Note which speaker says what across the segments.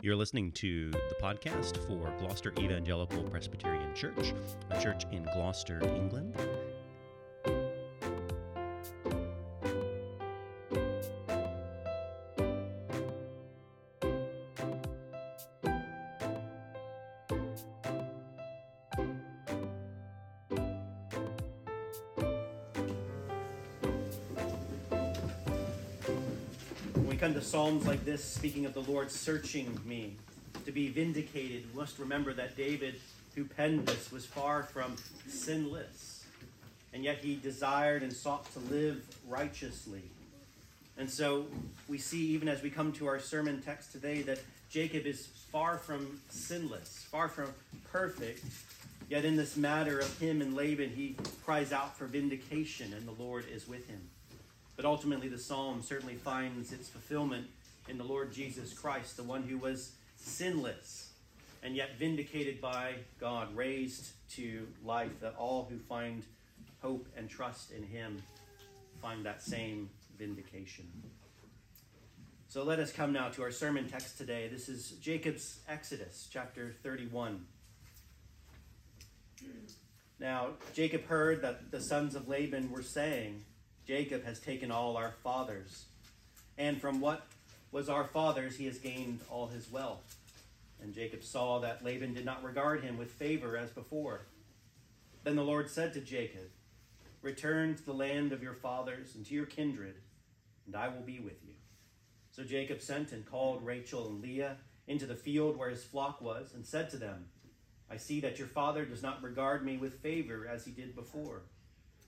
Speaker 1: You're listening to the podcast for Gloucester Evangelical Presbyterian Church, a church in Gloucester, England.
Speaker 2: This, speaking of the Lord searching me to be vindicated, we must remember that David, who penned this, was far from sinless. And yet he desired and sought to live righteously. And so we see, even as we come to our sermon text today, that Jacob is far from sinless, far from perfect. Yet in this matter of him and Laban, he cries out for vindication, and the Lord is with him. But ultimately, the psalm certainly finds its fulfillment in the Lord Jesus Christ, the one who was sinless and yet vindicated by God, raised to life, that all who find hope and trust in him find that same vindication. So let us come now to our sermon text today. This is Jacob's Exodus, chapter 31. Now, Jacob heard that the sons of Laban were saying, Jacob has taken all our fathers. And from what was our father's, he has gained all his wealth. And Jacob saw that Laban did not regard him with favor as before. Then the Lord said to Jacob, Return to the land of your fathers and to your kindred, and I will be with you. So Jacob sent and called Rachel and Leah into the field where his flock was, and said to them, I see that your father does not regard me with favor as he did before.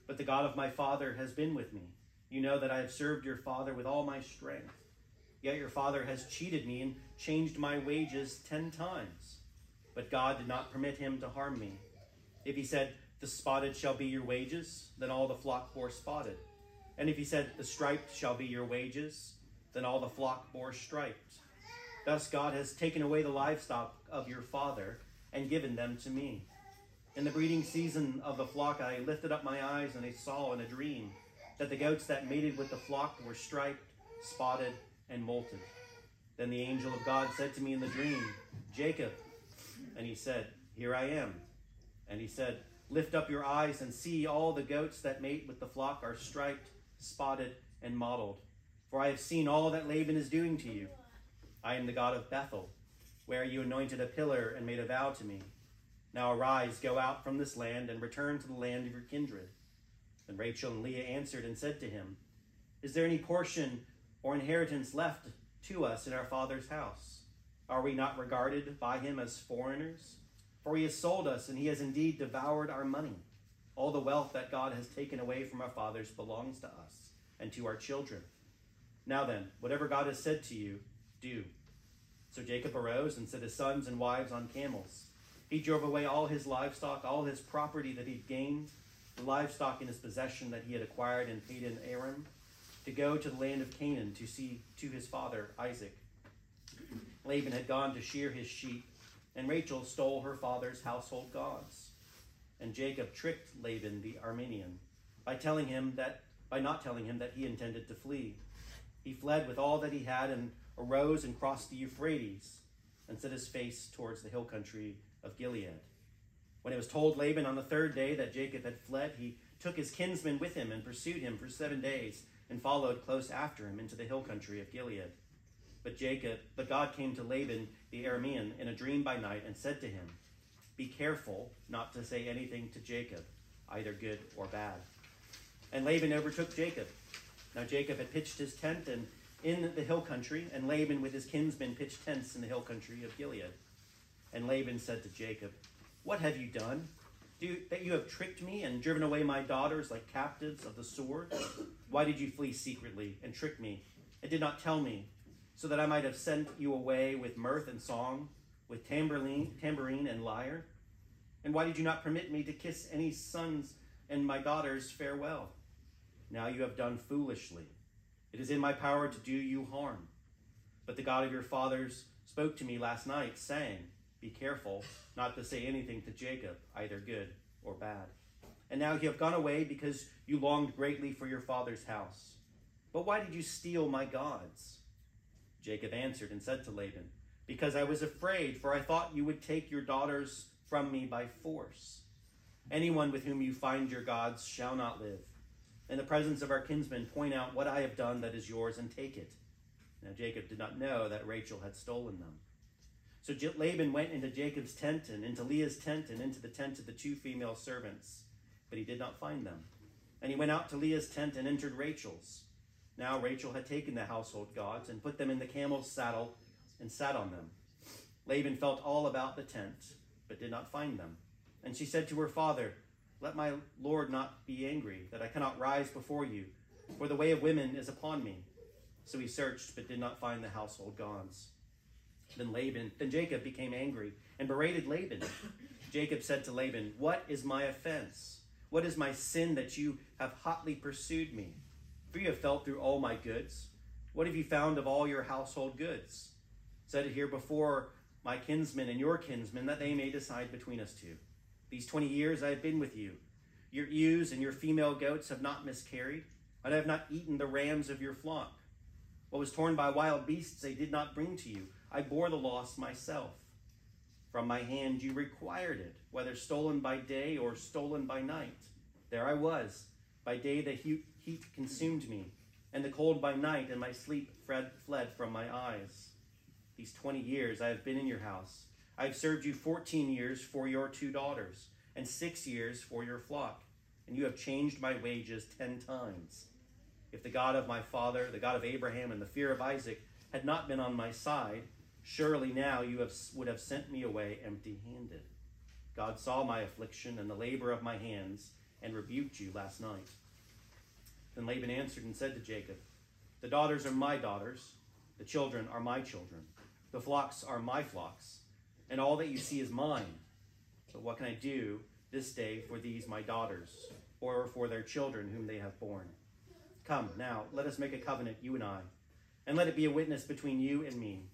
Speaker 2: But the God of my father has been with me. You know that I have served your father with all my strength. Yet your father has cheated me and changed my wages ten times. But God did not permit him to harm me. If he said, The spotted shall be your wages, then all the flock bore spotted. And if he said, The striped shall be your wages, then all the flock bore striped. Thus God has taken away the livestock of your father and given them to me. In the breeding season of the flock, I lifted up my eyes and I saw in a dream that the goats that mated with the flock were striped, spotted, and molted. Then the angel of God said to me in the dream, Jacob. And he said, Here I am. And he said, Lift up your eyes and see all the goats that mate with the flock are striped, spotted, and mottled. For I have seen all that Laban is doing to you. I am the God of Bethel, where you anointed a pillar and made a vow to me. Now arise, go out from this land, and return to the land of your kindred. Then Rachel and Leah answered and said to him, Is there any portion or inheritance left to us in our father's house? Are we not regarded by him as foreigners? For he has sold us, and he has indeed devoured our money. All the wealth that God has taken away from our fathers belongs to us and to our children. Now then, whatever God has said to you, do. So Jacob arose and set his sons and wives on camels he drove away all his livestock, all his property that he'd gained, the livestock in his possession that he had acquired in Paddan-aram, to go to the land of Canaan to see to his father Isaac. Laban had gone to shear his sheep, and Rachel stole her father's household gods. And Jacob tricked Laban the Aramean by telling him that by not telling him that he intended to flee. He fled with all that he had and arose and crossed the Euphrates and set his face towards the hill country of Gilead. When it was told Laban on the third day that Jacob had fled, he took his kinsmen with him and pursued him for seven days and followed close after him into the hill country of Gilead. But Jacob, but God came to Laban the Aramean in a dream by night and said to him, Be careful not to say anything to Jacob, either good or bad. And Laban overtook Jacob. Now Jacob had pitched his tent and in the hill country, and Laban with his kinsmen pitched tents in the hill country of Gilead. And Laban said to Jacob, What have you done? Do, that you have tricked me and driven away my daughters like captives of the sword? Why did you flee secretly and trick me and did not tell me, so that I might have sent you away with mirth and song, with tambourine, tambourine and lyre? And why did you not permit me to kiss any sons and my daughters farewell? Now you have done foolishly. It is in my power to do you harm. But the God of your fathers spoke to me last night, saying, be careful not to say anything to Jacob, either good or bad. And now you have gone away because you longed greatly for your father's house. But why did you steal my gods? Jacob answered and said to Laban, because I was afraid, for I thought you would take your daughters from me by force. Anyone with whom you find your gods shall not live. In the presence of our kinsmen, point out what I have done that is yours and take it. Now Jacob did not know that Rachel had stolen them. So Laban went into Jacob's tent and into Leah's tent and into the tent of the two female servants, but he did not find them. And he went out to Leah's tent and entered Rachel's. Now Rachel had taken the household gods and put them in the camel's saddle and sat on them. Laban felt all about the tent, but did not find them. And she said to her father, Let my lord not be angry, that I cannot rise before you, for the way of women is upon me. So he searched, but did not find the household gods. Then Laban, then Jacob became angry and berated Laban. Jacob said to Laban, What is my offense? What is my sin that you have hotly pursued me? For you have felt through all my goods. What have you found of all your household goods? Set it here before my kinsmen and your kinsmen, that they may decide between us two. These twenty years I have been with you. Your ewes and your female goats have not miscarried, and I have not eaten the rams of your flock. What was torn by wild beasts they did not bring to you. I bore the loss myself. From my hand you required it, whether stolen by day or stolen by night. There I was. By day the heat consumed me, and the cold by night, and my sleep fled from my eyes. These twenty years I have been in your house. I have served you fourteen years for your two daughters, and six years for your flock, and you have changed my wages ten times. If the God of my father, the God of Abraham, and the fear of Isaac had not been on my side, Surely now you have, would have sent me away empty handed. God saw my affliction and the labor of my hands and rebuked you last night. Then Laban answered and said to Jacob, The daughters are my daughters, the children are my children, the flocks are my flocks, and all that you see is mine. But what can I do this day for these my daughters, or for their children whom they have borne? Come, now, let us make a covenant, you and I, and let it be a witness between you and me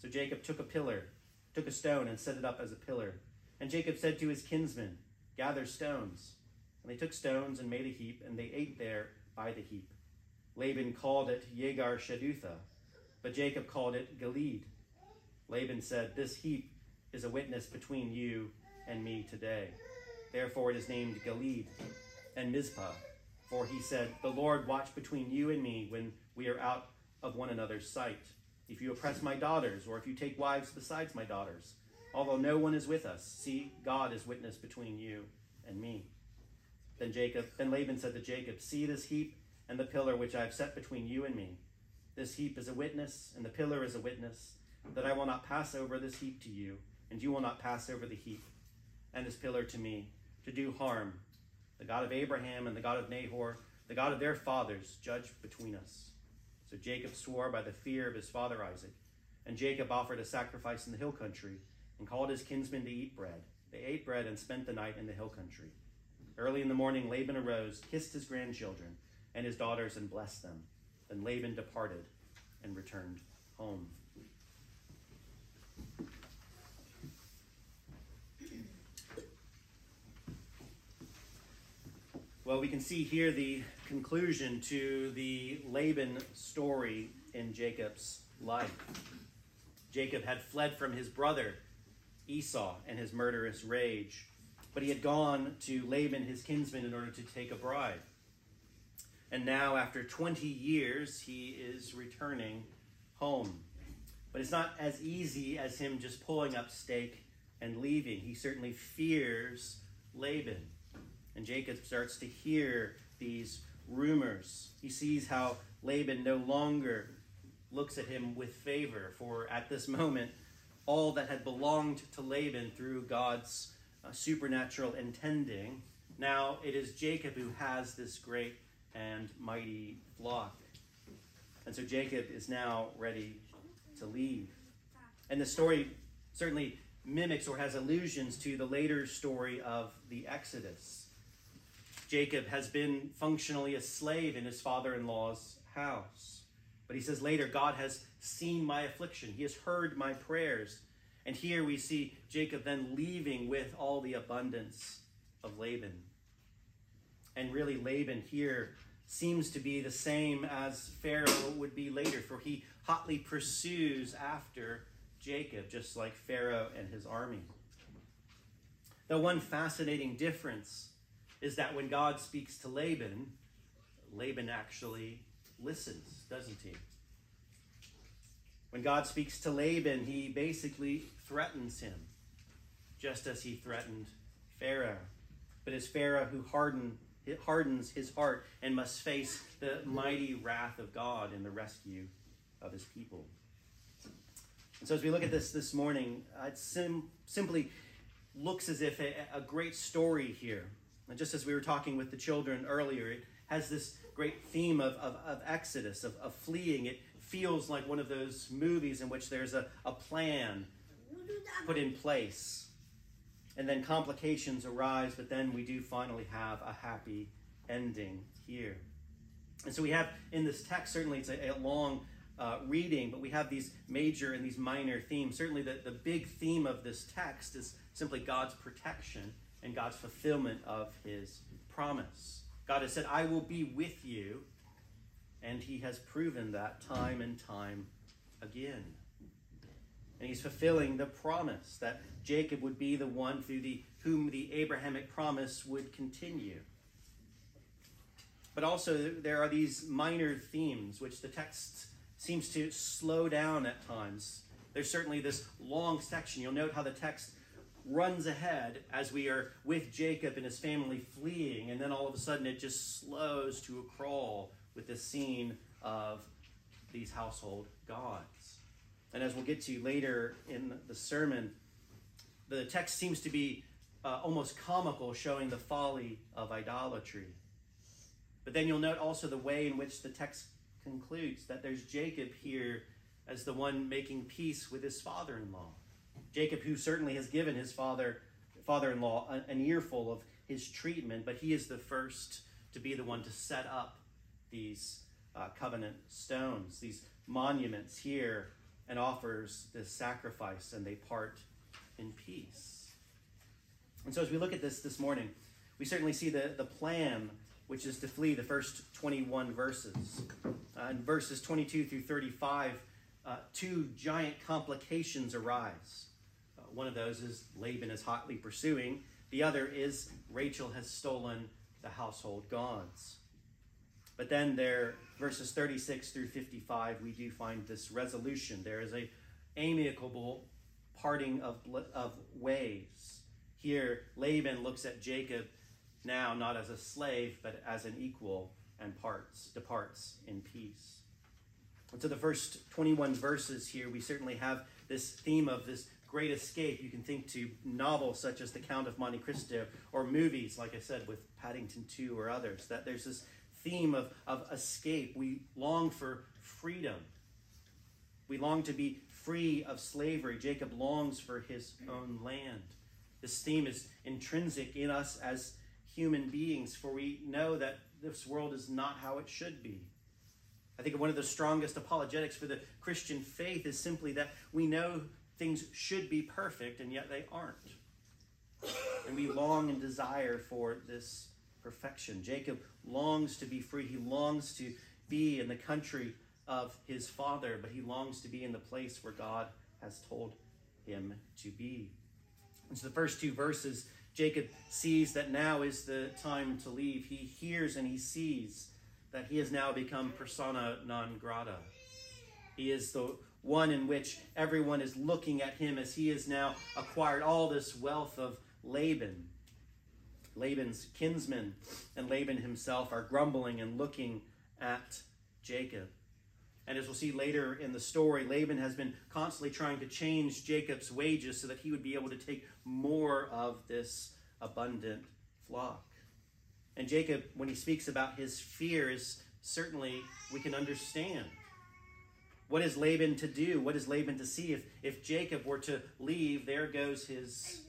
Speaker 2: so Jacob took a pillar, took a stone, and set it up as a pillar. And Jacob said to his kinsmen, Gather stones. And they took stones and made a heap, and they ate there by the heap. Laban called it Jegar-sahadutha, but Jacob called it Gilead. Laban said, This heap is a witness between you and me today. Therefore it is named Gilead and Mizpah. For he said, The Lord watch between you and me when we are out of one another's sight if you oppress my daughters, or if you take wives besides my daughters, although no one is with us, see, God is witness between you and me. Then Jacob, then Laban said to Jacob, See this heap and the pillar which I have set between you and me. This heap is a witness, and the pillar is a witness, that I will not pass over this heap to you, and you will not pass over the heap and this pillar to me, to do harm. The God of Abraham and the God of Nahor, the God of their fathers, judge between us. So Jacob swore by the fear of his father Isaac. And Jacob offered a sacrifice in the hill country and called his kinsmen to eat bread. They ate bread and spent the night in the hill country. Early in the morning, Laban arose, kissed his grandchildren and his daughters, and blessed them. Then Laban departed and returned home. Well, we can see here the conclusion to the Laban story in Jacob's life. Jacob had fled from his brother Esau and his murderous rage, but he had gone to Laban, his kinsman, in order to take a bride. And now, after 20 years, he is returning home. But it's not as easy as him just pulling up stake and leaving. He certainly fears Laban. And Jacob starts to hear these rumors. He sees how Laban no longer looks at him with favor, for at this moment, all that had belonged to Laban through God's uh, supernatural intending, now it is Jacob who has this great and mighty flock. And so Jacob is now ready to leave. And the story certainly mimics or has allusions to the later story of the Exodus. Jacob has been functionally a slave in his father in law's house. But he says later, God has seen my affliction, he has heard my prayers. And here we see Jacob then leaving with all the abundance of Laban. And really, Laban here seems to be the same as Pharaoh would be later, for he hotly pursues after Jacob, just like Pharaoh and his army. The one fascinating difference is that when God speaks to Laban, Laban actually listens, doesn't he? When God speaks to Laban, he basically threatens him, just as he threatened Pharaoh. But it's Pharaoh who hardened, hardens his heart and must face the mighty wrath of God in the rescue of his people. And so, as we look at this this morning, it sim- simply looks as if a, a great story here. And just as we were talking with the children earlier, it has this great theme of, of, of Exodus, of, of fleeing. It feels like one of those movies in which there's a, a plan put in place. And then complications arise, but then we do finally have a happy ending here. And so we have in this text, certainly it's a, a long uh, reading, but we have these major and these minor themes. Certainly, the, the big theme of this text is simply God's protection and God's fulfillment of his promise. God has said, I will be with you and he has proven that time and time again. And he's fulfilling the promise that Jacob would be the one through the whom the Abrahamic promise would continue. But also there are these minor themes which the text seems to slow down at times. There's certainly this long section. You'll note how the text runs ahead as we are with Jacob and his family fleeing, and then all of a sudden it just slows to a crawl with the scene of these household gods. And as we'll get to later in the sermon, the text seems to be uh, almost comical, showing the folly of idolatry. But then you'll note also the way in which the text concludes that there's Jacob here as the one making peace with his father in law. Jacob, who certainly has given his father father in law an earful of his treatment, but he is the first to be the one to set up these uh, covenant stones, these monuments here, and offers this sacrifice, and they part in peace. And so, as we look at this this morning, we certainly see the, the plan, which is to flee the first 21 verses. Uh, in verses 22 through 35, uh, two giant complications arise. One of those is Laban is hotly pursuing, the other is Rachel has stolen the household gods. But then there, verses 36 through 55, we do find this resolution. There is a amicable parting of, of ways. Here, Laban looks at Jacob now not as a slave, but as an equal, and parts, departs in peace. And so the first 21 verses here, we certainly have this theme of this great escape. You can think to novels such as The Count of Monte Cristo or movies, like I said, with Paddington 2 or others, that there's this theme of, of escape. We long for freedom. We long to be free of slavery. Jacob longs for his own land. This theme is intrinsic in us as human beings, for we know that this world is not how it should be. I think one of the strongest apologetics for the Christian faith is simply that we know things should be perfect, and yet they aren't. And we long and desire for this perfection. Jacob longs to be free. He longs to be in the country of his father, but he longs to be in the place where God has told him to be. And so the first two verses, Jacob sees that now is the time to leave. He hears and he sees that he has now become persona non grata. He is the one in which everyone is looking at him as he has now acquired all this wealth of Laban. Laban's kinsmen and Laban himself are grumbling and looking at Jacob. And as we'll see later in the story, Laban has been constantly trying to change Jacob's wages so that he would be able to take more of this abundant flock. And Jacob, when he speaks about his fears, certainly we can understand. What is Laban to do? What is Laban to see? If, if Jacob were to leave, there goes his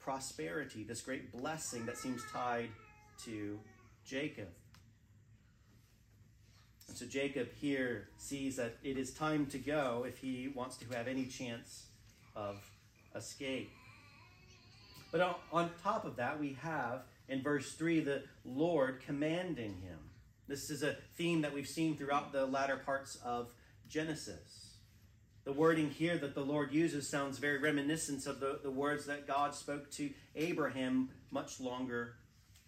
Speaker 2: prosperity, this great blessing that seems tied to Jacob. And so Jacob here sees that it is time to go if he wants to have any chance of escape. But on, on top of that, we have in verse 3 the Lord commanding him. This is a theme that we've seen throughout the latter parts of Genesis. The wording here that the Lord uses sounds very reminiscent of the, the words that God spoke to Abraham much longer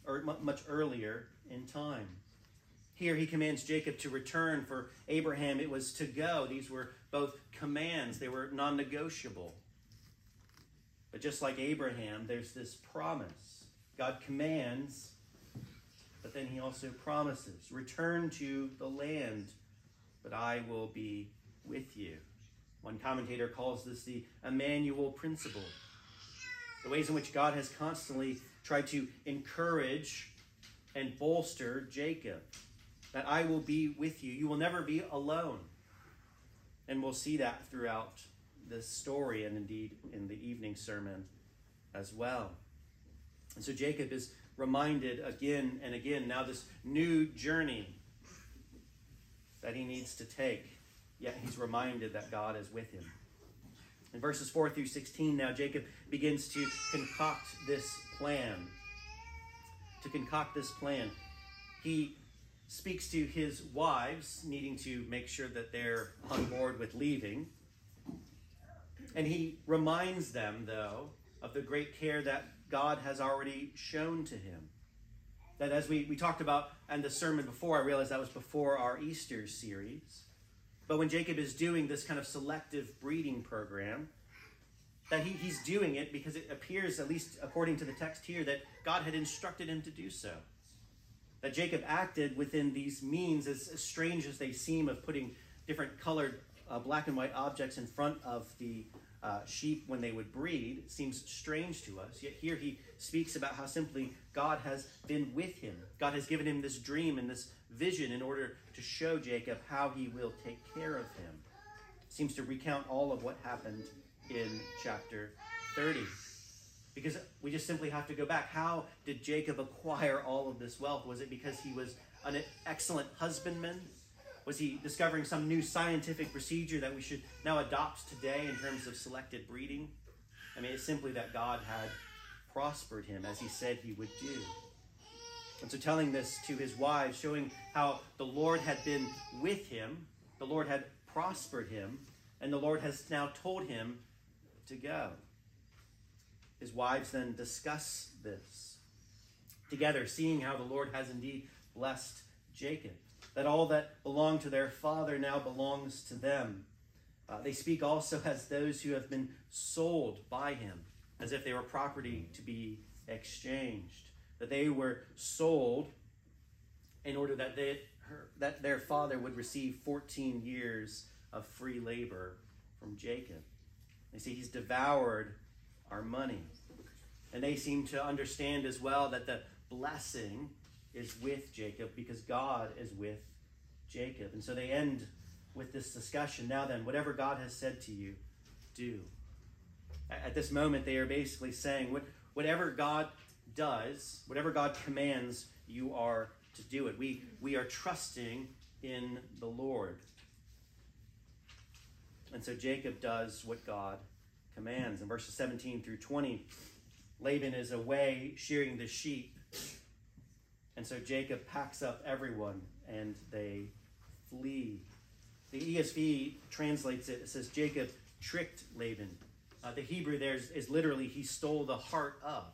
Speaker 2: or much earlier in time. Here he commands Jacob to return. For Abraham, it was to go. These were both commands, they were non negotiable. But just like Abraham, there's this promise. God commands, but then he also promises return to the land, but I will be with you. One commentator calls this the Emmanuel principle. The ways in which God has constantly tried to encourage and bolster Jacob. That I will be with you. You will never be alone. And we'll see that throughout this story and indeed in the evening sermon as well. And so Jacob is reminded again and again now this new journey that he needs to take yet he's reminded that God is with him. In verses 4 through 16, now Jacob begins to concoct this plan. To concoct this plan. He speaks to his wives, needing to make sure that they're on board with leaving. And he reminds them, though, of the great care that God has already shown to him. That as we, we talked about and the sermon before, I realized that was before our Easter series but when Jacob is doing this kind of selective breeding program, that he, he's doing it because it appears, at least according to the text here, that God had instructed him to do so. That Jacob acted within these means, as, as strange as they seem, of putting different colored uh, black and white objects in front of the uh, sheep when they would breed seems strange to us. Yet here he speaks about how simply God has been with him. God has given him this dream and this vision in order to show Jacob how he will take care of him. Seems to recount all of what happened in chapter 30. Because we just simply have to go back. How did Jacob acquire all of this wealth? Was it because he was an excellent husbandman? Was he discovering some new scientific procedure that we should now adopt today in terms of selected breeding? I mean, it's simply that God had prospered him as he said he would do. And so, telling this to his wives, showing how the Lord had been with him, the Lord had prospered him, and the Lord has now told him to go. His wives then discuss this together, seeing how the Lord has indeed blessed Jacob, that all that belonged to their father now belongs to them. Uh, they speak also as those who have been sold by him, as if they were property to be exchanged that they were sold in order that they her, that their father would receive 14 years of free labor from Jacob. They see he's devoured our money. And they seem to understand as well that the blessing is with Jacob because God is with Jacob. And so they end with this discussion. Now then, whatever God has said to you, do. At this moment, they are basically saying, whatever God does, whatever God commands, you are to do it. We, we are trusting in the Lord. And so Jacob does what God commands. In verses 17 through 20, Laban is away shearing the sheep. And so Jacob packs up everyone and they flee. The ESV translates it, it says Jacob tricked Laban. Uh, the Hebrew there is, is literally he stole the heart of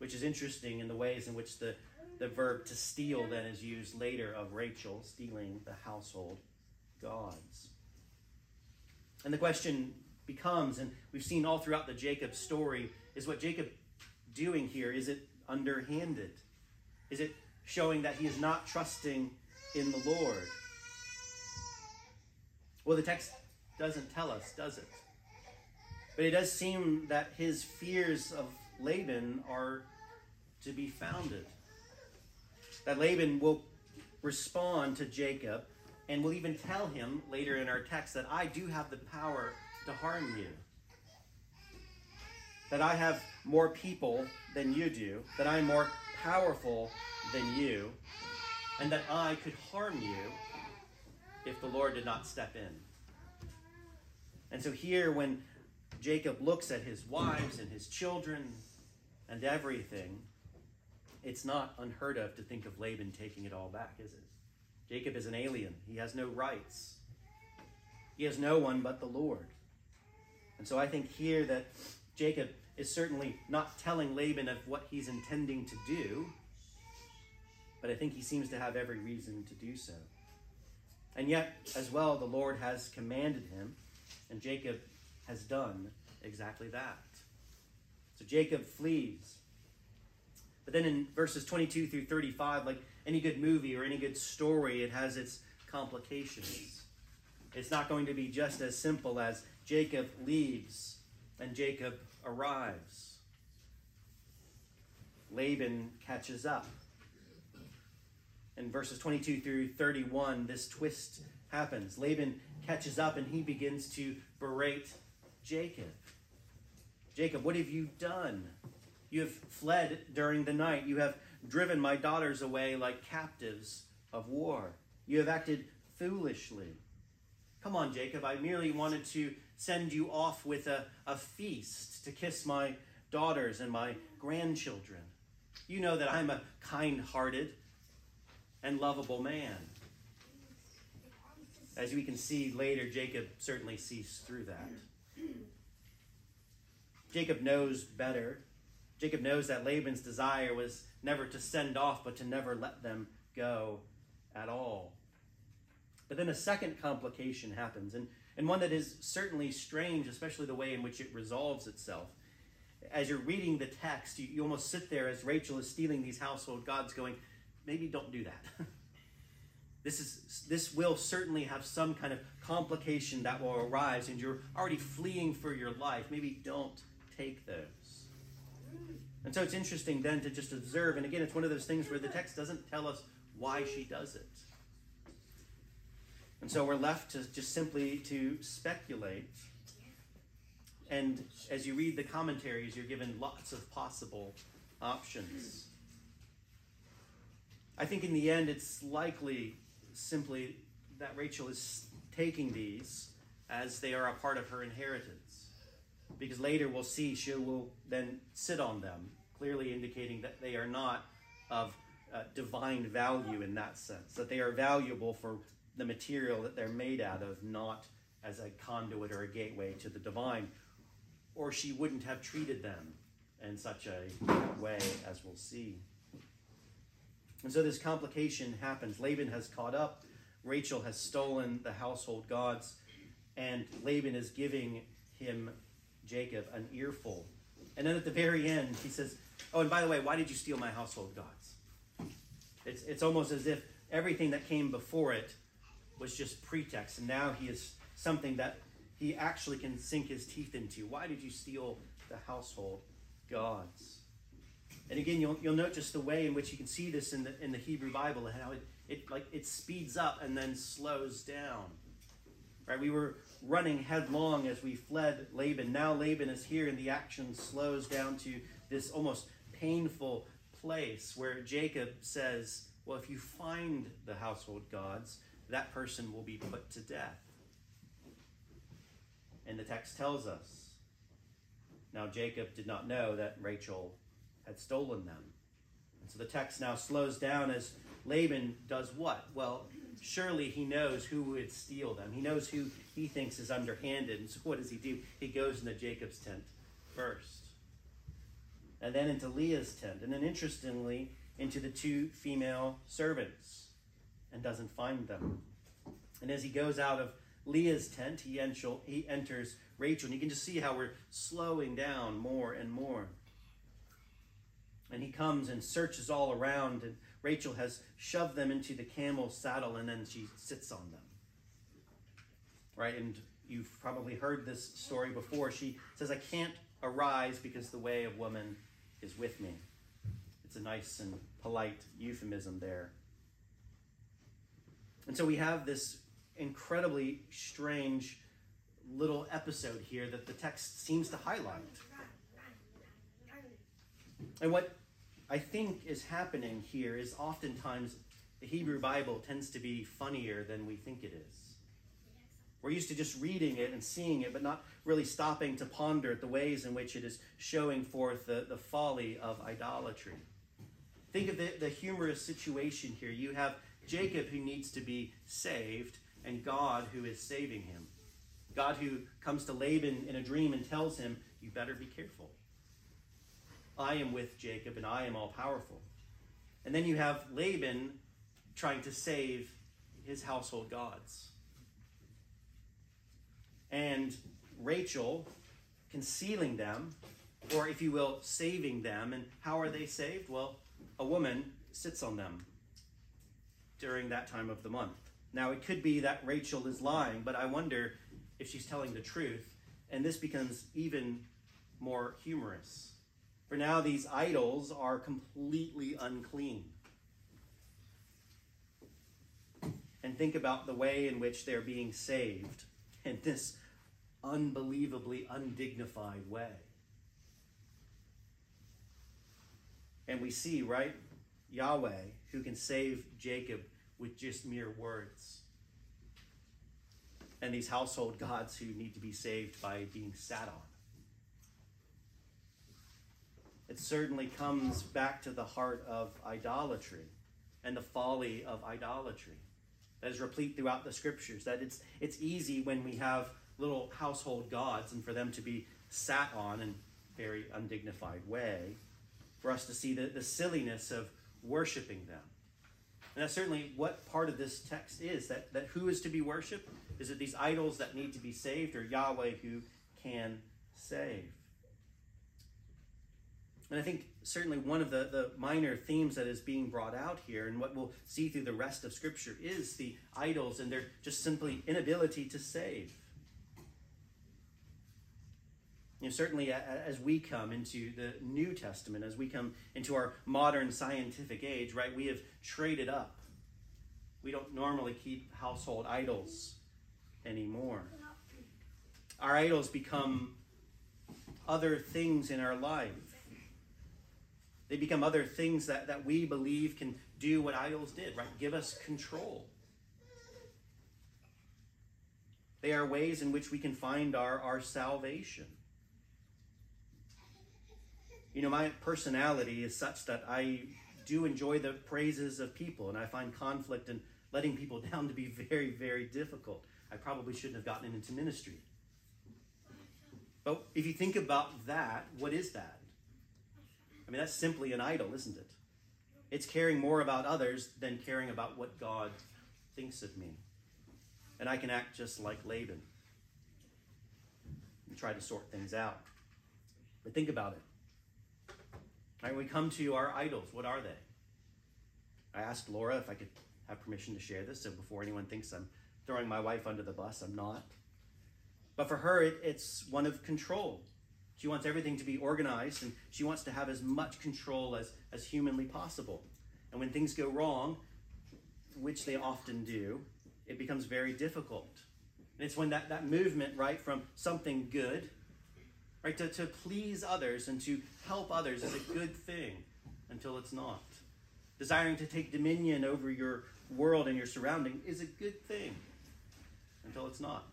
Speaker 2: which is interesting in the ways in which the, the verb to steal then is used later of Rachel stealing the household gods. And the question becomes, and we've seen all throughout the Jacob story, is what Jacob doing here? Is it underhanded? Is it showing that he is not trusting in the Lord? Well, the text doesn't tell us, does it? But it does seem that his fears of Laban are to be founded. That Laban will respond to Jacob and will even tell him later in our text that I do have the power to harm you. That I have more people than you do, that I'm more powerful than you, and that I could harm you if the Lord did not step in. And so here, when Jacob looks at his wives and his children and everything, it's not unheard of to think of Laban taking it all back, is it? Jacob is an alien. He has no rights. He has no one but the Lord. And so I think here that Jacob is certainly not telling Laban of what he's intending to do, but I think he seems to have every reason to do so. And yet, as well, the Lord has commanded him, and Jacob has done exactly that. So Jacob flees. But then in verses 22 through 35, like any good movie or any good story, it has its complications. It's not going to be just as simple as Jacob leaves and Jacob arrives. Laban catches up. In verses 22 through 31, this twist happens. Laban catches up and he begins to berate Jacob. Jacob, what have you done? You have fled during the night. You have driven my daughters away like captives of war. You have acted foolishly. Come on, Jacob, I merely wanted to send you off with a, a feast to kiss my daughters and my grandchildren. You know that I'm a kind hearted and lovable man. As we can see later, Jacob certainly sees through that. Jacob knows better. Jacob knows that Laban's desire was never to send off, but to never let them go at all. But then a second complication happens, and, and one that is certainly strange, especially the way in which it resolves itself. As you're reading the text, you, you almost sit there as Rachel is stealing these household gods, going, maybe don't do that. this is this will certainly have some kind of complication that will arise, and you're already fleeing for your life. Maybe don't take those. And so it's interesting then to just observe, and again, it's one of those things where the text doesn't tell us why she does it. And so we're left to just simply to speculate. And as you read the commentaries, you're given lots of possible options. I think in the end, it's likely simply that Rachel is taking these as they are a part of her inheritance. Because later we'll see she will then sit on them, clearly indicating that they are not of uh, divine value in that sense, that they are valuable for the material that they're made out of, not as a conduit or a gateway to the divine, or she wouldn't have treated them in such a way as we'll see. And so this complication happens. Laban has caught up. Rachel has stolen the household gods, and Laban is giving him, Jacob, an earful. And then at the very end, he says, Oh, and by the way, why did you steal my household gods? It's, it's almost as if everything that came before it was just pretext, and now he is something that he actually can sink his teeth into. Why did you steal the household gods? And again, you'll, you'll note just the way in which you can see this in the, in the Hebrew Bible and how it, it like it speeds up and then slows down. Right? We were running headlong as we fled Laban. Now Laban is here and the action slows down to this almost painful place where Jacob says, Well, if you find the household gods, that person will be put to death. And the text tells us. Now Jacob did not know that Rachel had stolen them. And so the text now slows down as Laban does what? Well, surely he knows who would steal them. He knows who he thinks is underhanded. And so what does he do? He goes into Jacob's tent first. And then into Leah's tent. And then interestingly, into the two female servants and doesn't find them. And as he goes out of Leah's tent, he, he enters Rachel. And you can just see how we're slowing down more and more. And he comes and searches all around, and Rachel has shoved them into the camel's saddle, and then she sits on them. Right? And you've probably heard this story before. She says, I can't arise because the way of woman is with me. It's a nice and polite euphemism there. And so we have this incredibly strange little episode here that the text seems to highlight. And what I think is happening here is oftentimes the Hebrew Bible tends to be funnier than we think it is. We're used to just reading it and seeing it, but not really stopping to ponder the ways in which it is showing forth the, the folly of idolatry. Think of the, the humorous situation here. You have Jacob who needs to be saved, and God who is saving him. God who comes to Laban in a dream and tells him, You better be careful. I am with Jacob and I am all powerful. And then you have Laban trying to save his household gods. And Rachel concealing them, or if you will, saving them. And how are they saved? Well, a woman sits on them during that time of the month. Now, it could be that Rachel is lying, but I wonder if she's telling the truth. And this becomes even more humorous. For now, these idols are completely unclean. And think about the way in which they're being saved in this unbelievably undignified way. And we see, right, Yahweh, who can save Jacob with just mere words. And these household gods who need to be saved by being sat on. It certainly comes back to the heart of idolatry and the folly of idolatry that is replete throughout the scriptures. That it's, it's easy when we have little household gods and for them to be sat on in a very undignified way, for us to see the, the silliness of worshiping them. And that's certainly what part of this text is that, that who is to be worshiped? Is it these idols that need to be saved or Yahweh who can save? And I think certainly one of the, the minor themes that is being brought out here and what we'll see through the rest of Scripture is the idols and their just simply inability to save. You know, certainly as we come into the New Testament, as we come into our modern scientific age, right, we have traded up. We don't normally keep household idols anymore. Our idols become other things in our life. They become other things that, that we believe can do what idols did, right? Give us control. They are ways in which we can find our, our salvation. You know, my personality is such that I do enjoy the praises of people, and I find conflict and letting people down to be very, very difficult. I probably shouldn't have gotten into ministry. But if you think about that, what is that? I mean, that's simply an idol, isn't it? It's caring more about others than caring about what God thinks of me. And I can act just like Laban and try to sort things out. But think about it. Right, we come to our idols. What are they? I asked Laura if I could have permission to share this, so before anyone thinks I'm throwing my wife under the bus, I'm not. But for her, it, it's one of control. She wants everything to be organized, and she wants to have as much control as, as humanly possible. And when things go wrong, which they often do, it becomes very difficult. And it's when that, that movement, right, from something good Right? To, to please others and to help others is a good thing until it's not. Desiring to take dominion over your world and your surrounding is a good thing until it's not.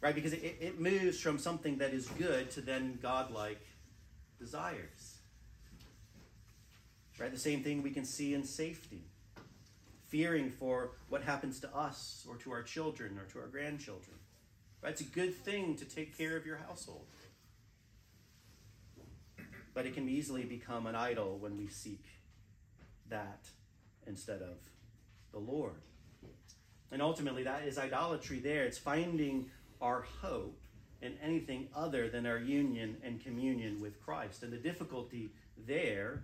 Speaker 2: Right? Because it, it moves from something that is good to then godlike desires. Right? The same thing we can see in safety. Fearing for what happens to us or to our children or to our grandchildren. It's a good thing to take care of your household. But it can easily become an idol when we seek that instead of the Lord. And ultimately, that is idolatry there. It's finding our hope in anything other than our union and communion with Christ. And the difficulty there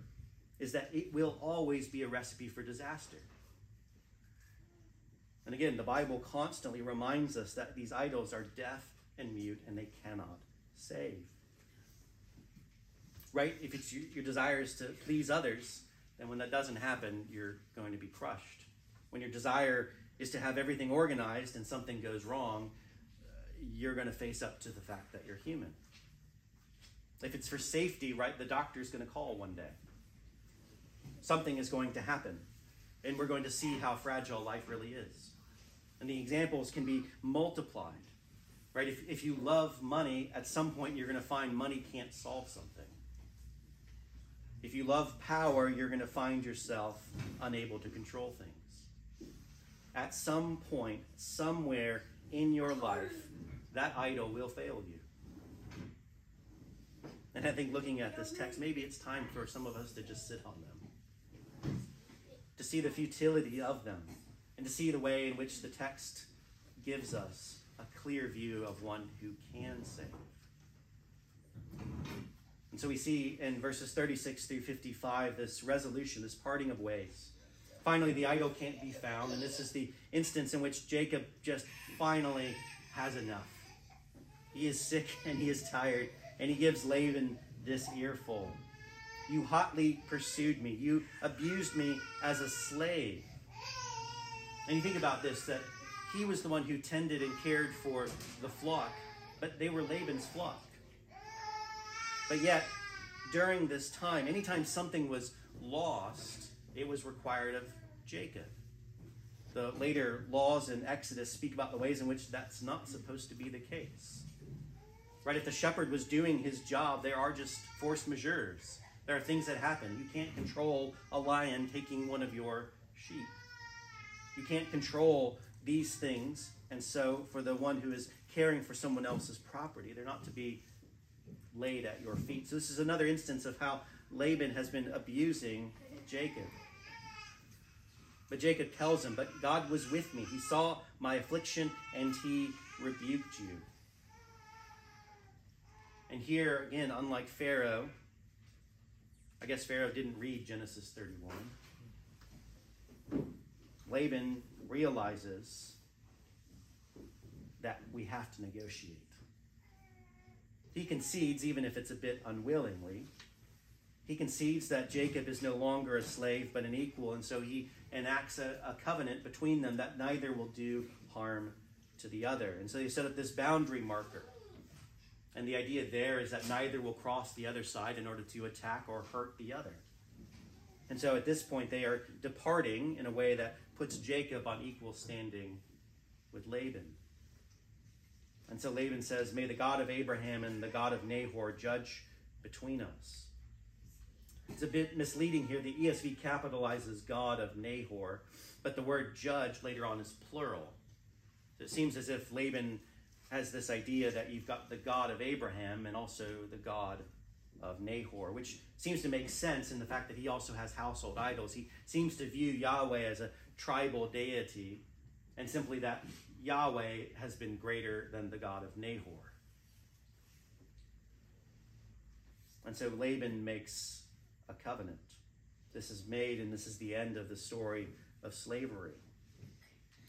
Speaker 2: is that it will always be a recipe for disaster. And again, the Bible constantly reminds us that these idols are deaf and mute and they cannot save. Right? If it's your, your desire is to please others, then when that doesn't happen, you're going to be crushed. When your desire is to have everything organized and something goes wrong, uh, you're going to face up to the fact that you're human. If it's for safety, right, the doctor's going to call one day. Something is going to happen, and we're going to see how fragile life really is. And the examples can be multiplied. Right? If, if you love money, at some point you're going to find money can't solve something. If you love power, you're going to find yourself unable to control things. At some point, somewhere in your life, that idol will fail you. And I think looking at this text, maybe it's time for some of us to just sit on them, to see the futility of them, and to see the way in which the text gives us a clear view of one who can save. And so we see in verses 36 through 55 this resolution, this parting of ways. Finally, the idol can't be found, and this is the instance in which Jacob just finally has enough. He is sick and he is tired, and he gives Laban this earful. You hotly pursued me, you abused me as a slave. And you think about this that he was the one who tended and cared for the flock, but they were Laban's flock. But yet, during this time, anytime something was lost, it was required of Jacob. The later laws in Exodus speak about the ways in which that's not supposed to be the case. Right? If the shepherd was doing his job, there are just force majeures. There are things that happen. You can't control a lion taking one of your sheep. You can't control these things. And so, for the one who is caring for someone else's property, they're not to be laid at your feet. So, this is another instance of how Laban has been abusing Jacob. But Jacob tells him, But God was with me. He saw my affliction and he rebuked you. And here, again, unlike Pharaoh, I guess Pharaoh didn't read Genesis 31. Laban realizes that we have to negotiate. He concedes, even if it's a bit unwillingly. He concedes that Jacob is no longer a slave but an equal, and so he enacts a, a covenant between them that neither will do harm to the other. And so they set up this boundary marker. And the idea there is that neither will cross the other side in order to attack or hurt the other. And so at this point, they are departing in a way that puts Jacob on equal standing with Laban. And so Laban says, May the God of Abraham and the God of Nahor judge between us. It's a bit misleading here. The ESV capitalizes God of Nahor, but the word judge later on is plural. So it seems as if Laban has this idea that you've got the God of Abraham and also the God of Nahor, which seems to make sense in the fact that he also has household idols. He seems to view Yahweh as a tribal deity, and simply that Yahweh has been greater than the God of Nahor. And so Laban makes a covenant. This is made, and this is the end of the story of slavery.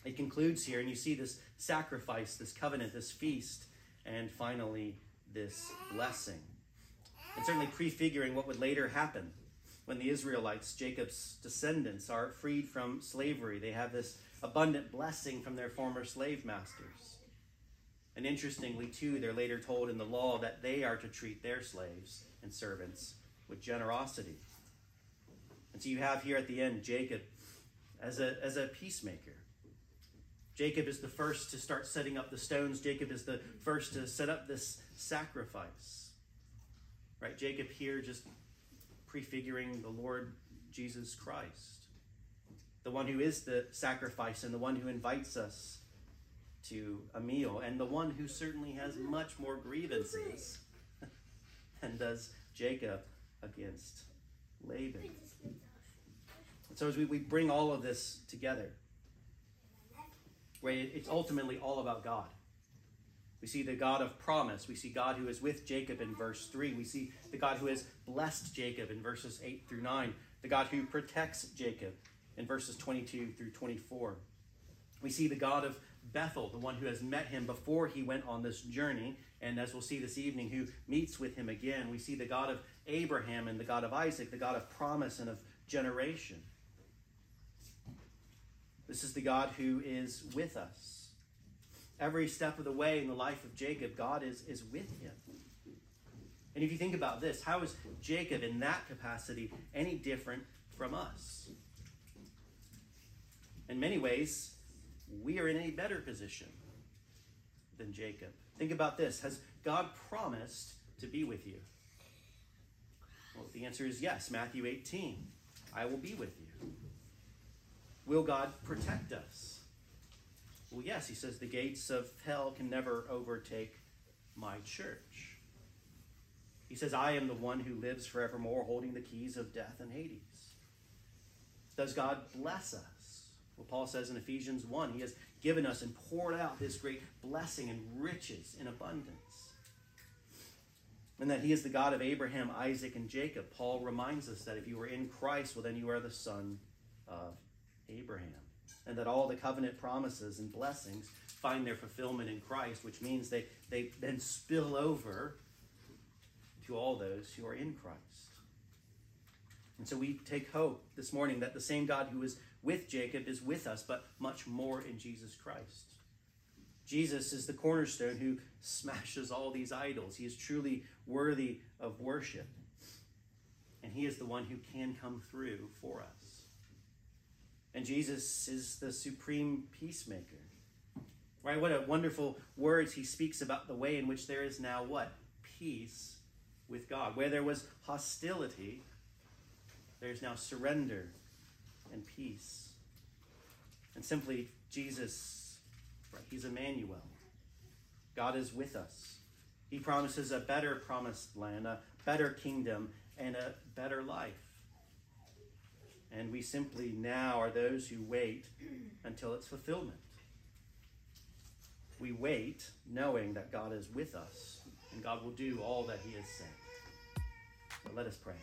Speaker 2: It concludes here, and you see this sacrifice, this covenant, this feast, and finally this blessing. And certainly prefiguring what would later happen when the Israelites, Jacob's descendants, are freed from slavery. They have this abundant blessing from their former slave masters. And interestingly, too, they're later told in the law that they are to treat their slaves and servants with generosity. And so you have here at the end Jacob as a, as a peacemaker. Jacob is the first to start setting up the stones. Jacob is the first to set up this sacrifice. Right? Jacob here just prefiguring the Lord Jesus Christ, the one who is the sacrifice and the one who invites us to a meal, and the one who certainly has much more grievances than does Jacob against Laban. And so as we, we bring all of this together, where it's ultimately all about God. We see the God of promise. We see God who is with Jacob in verse 3. We see the God who has blessed Jacob in verses 8 through 9. The God who protects Jacob in verses 22 through 24. We see the God of Bethel, the one who has met him before he went on this journey, and as we'll see this evening, who meets with him again. We see the God of Abraham and the God of Isaac, the God of promise and of generation. This is the God who is with us. Every step of the way in the life of Jacob, God is, is with him. And if you think about this, how is Jacob in that capacity any different from us? In many ways, we are in a better position than Jacob. Think about this Has God promised to be with you? Well, the answer is yes. Matthew 18 I will be with you. Will God protect us? Well, yes, he says the gates of hell can never overtake my church. He says, I am the one who lives forevermore, holding the keys of death and Hades. Does God bless us? Well, Paul says in Ephesians 1, He has given us and poured out this great blessing and riches in abundance. And that He is the God of Abraham, Isaac, and Jacob. Paul reminds us that if you are in Christ, well, then you are the son of Abraham. And that all the covenant promises and blessings find their fulfillment in Christ, which means they, they then spill over to all those who are in Christ. And so we take hope this morning that the same God who is with Jacob is with us, but much more in Jesus Christ. Jesus is the cornerstone who smashes all these idols. He is truly worthy of worship. And he is the one who can come through for us. And Jesus is the supreme peacemaker. Right? What a wonderful words he speaks about the way in which there is now what? Peace with God. Where there was hostility, there's now surrender and peace. And simply, Jesus, right, he's Emmanuel. God is with us. He promises a better promised land, a better kingdom, and a better life. And we simply now are those who wait until its fulfillment. We wait knowing that God is with us and God will do all that He has said. So let us pray.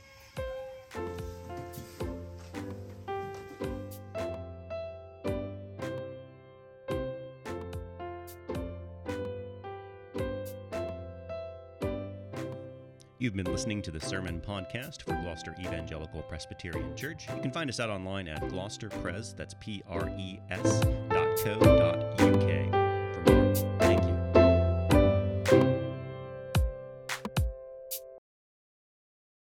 Speaker 1: You've been listening to the Sermon Podcast for Gloucester Evangelical Presbyterian Church. You can find us out online at gloucesterpres, that's P R E S dot co dot UK.